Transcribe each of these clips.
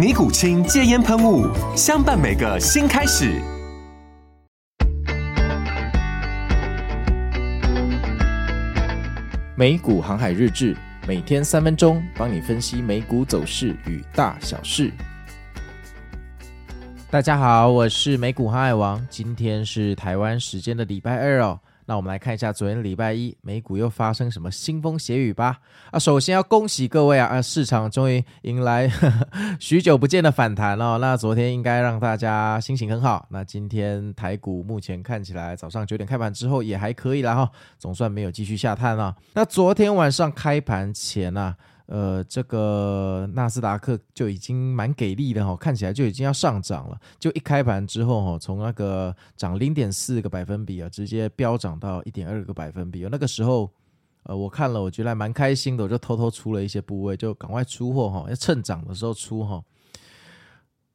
尼古清戒烟喷雾，相伴每个新开始。美股航海日志，每天三分钟，帮你分析美股走势与大小事。大家好，我是美股航海王，今天是台湾时间的礼拜二哦。那我们来看一下昨天礼拜一美股又发生什么腥风血雨吧。啊，首先要恭喜各位啊，啊，市场终于迎来呵 呵许久不见的反弹哦。那昨天应该让大家心情很好。那今天台股目前看起来早上九点开盘之后也还可以啦哈，总算没有继续下探了。那昨天晚上开盘前啊。呃，这个纳斯达克就已经蛮给力的哈，看起来就已经要上涨了。就一开盘之后哈，从那个涨零点四个百分比啊，直接飙涨到一点二个百分比。那个时候，呃，我看了，我觉得还蛮开心的，我就偷偷出了一些部位，就赶快出货哈，要趁涨的时候出哈。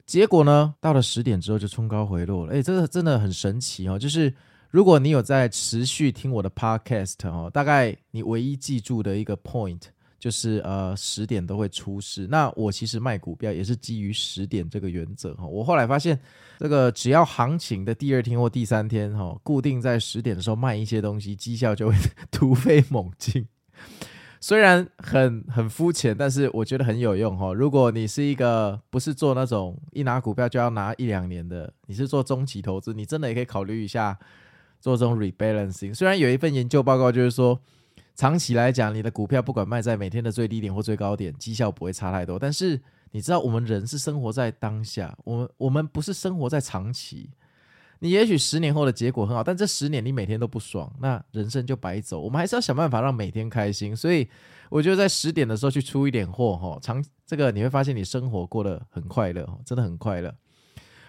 结果呢，到了十点之后就冲高回落了。哎，这个真的很神奇哦，就是如果你有在持续听我的 podcast 哦，大概你唯一记住的一个 point。就是呃十点都会出事，那我其实卖股票也是基于十点这个原则哈。我后来发现，这个只要行情的第二天或第三天哈，固定在十点的时候卖一些东西，绩效就会 突飞猛进。虽然很很肤浅，但是我觉得很有用哈。如果你是一个不是做那种一拿股票就要拿一两年的，你是做中期投资，你真的也可以考虑一下做这种 rebalancing。虽然有一份研究报告就是说。长期来讲，你的股票不管卖在每天的最低点或最高点，绩效不会差太多。但是你知道，我们人是生活在当下，我们我们不是生活在长期。你也许十年后的结果很好，但这十年你每天都不爽，那人生就白走。我们还是要想办法让每天开心。所以我觉得在十点的时候去出一点货，哈，长这个你会发现你生活过得很快乐，真的很快乐。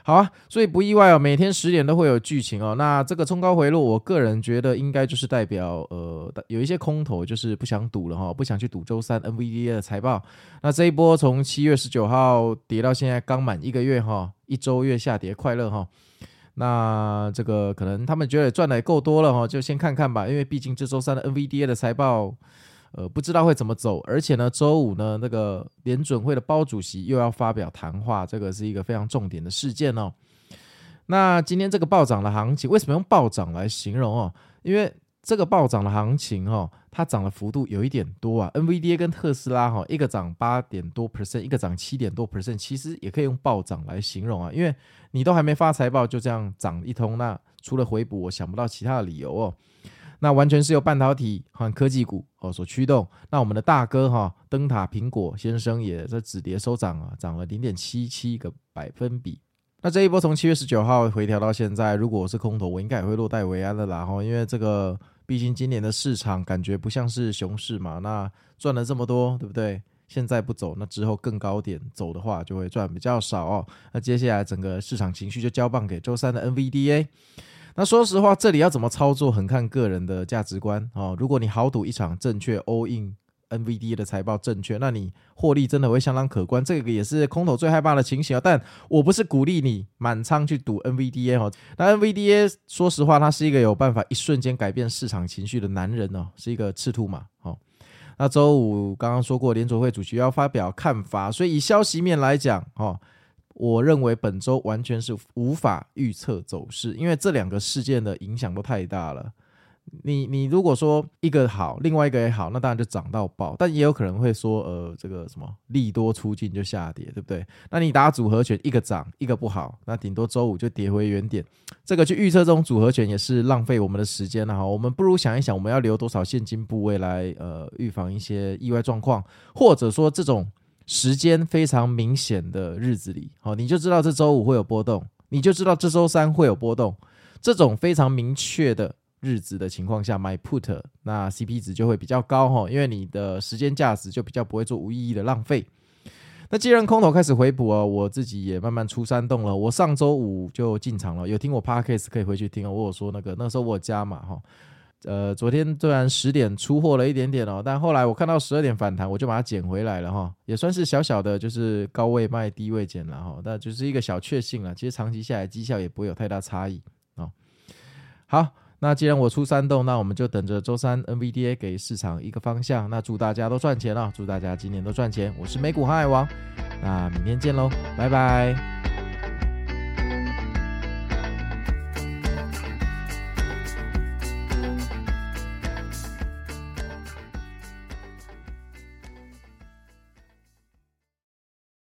好啊，所以不意外哦，每天十点都会有剧情哦。那这个冲高回落，我个人觉得应该就是代表呃，有一些空头就是不想赌了哈，不想去赌周三 NVDA 的财报。那这一波从七月十九号跌到现在刚满一个月哈，一周月下跌快乐哈。那这个可能他们觉得赚的也够多了哈，就先看看吧，因为毕竟这周三的 NVDA 的财报。呃，不知道会怎么走，而且呢，周五呢，那个联准会的鲍主席又要发表谈话，这个是一个非常重点的事件哦。那今天这个暴涨的行情，为什么用暴涨来形容哦？因为这个暴涨的行情哦，它涨的幅度有一点多啊。NVDA 跟特斯拉哈，一个涨八点多 percent，一个涨七点多 percent，其实也可以用暴涨来形容啊。因为你都还没发财报，就这样涨一通，那除了回补，我想不到其他的理由哦。那完全是由半导体和科技股哦所驱动。那我们的大哥哈灯塔苹果先生也在止跌收涨啊，涨了零点七七个百分比。那这一波从七月十九号回调到现在，如果我是空头，我应该也会落袋为安的啦哈。因为这个毕竟今年的市场感觉不像是熊市嘛，那赚了这么多，对不对？现在不走，那之后更高点走的话，就会赚比较少哦。那接下来整个市场情绪就交棒给周三的 NVDA。那说实话，这里要怎么操作，很看个人的价值观哦。如果你豪赌一场正确，all in NVDA 的财报正确，那你获利真的会相当可观。这个也是空头最害怕的情形啊。但我不是鼓励你满仓去赌 NVDA 哦。那 NVDA 说实话，它是一个有办法一瞬间改变市场情绪的男人哦，是一个赤兔马哦。那周五刚刚说过，联储会主席要发表看法，所以以消息面来讲哦。我认为本周完全是无法预测走势，因为这两个事件的影响都太大了。你你如果说一个好，另外一个也好，那当然就涨到爆。但也有可能会说，呃，这个什么利多出尽就下跌，对不对？那你打组合拳，一个涨，一个不好，那顶多周五就跌回原点。这个去预测这种组合拳也是浪费我们的时间了哈。我们不如想一想，我们要留多少现金部位来呃预防一些意外状况，或者说这种时间非常明显的日子里，好，你就知道这周五会有波动，你就知道这周三会有波动，这种非常明确的。日子的情况下买 put，那 CP 值就会比较高哈，因为你的时间价值就比较不会做无意义的浪费。那既然空头开始回补啊，我自己也慢慢出山洞了。我上周五就进场了，有听我 podcast 可以回去听哦。我有说那个那时候我加码哈，呃，昨天虽然十点出货了一点点哦，但后来我看到十二点反弹，我就把它捡回来了哈，也算是小小的，就是高位卖低位捡了哈，那就是一个小确幸了。其实长期下来绩效也不会有太大差异啊。好。那既然我出山洞，那我们就等着周三 NVDA 给市场一个方向。那祝大家都赚钱了，祝大家今年都赚钱。我是美股航海王，那明天见喽，拜拜。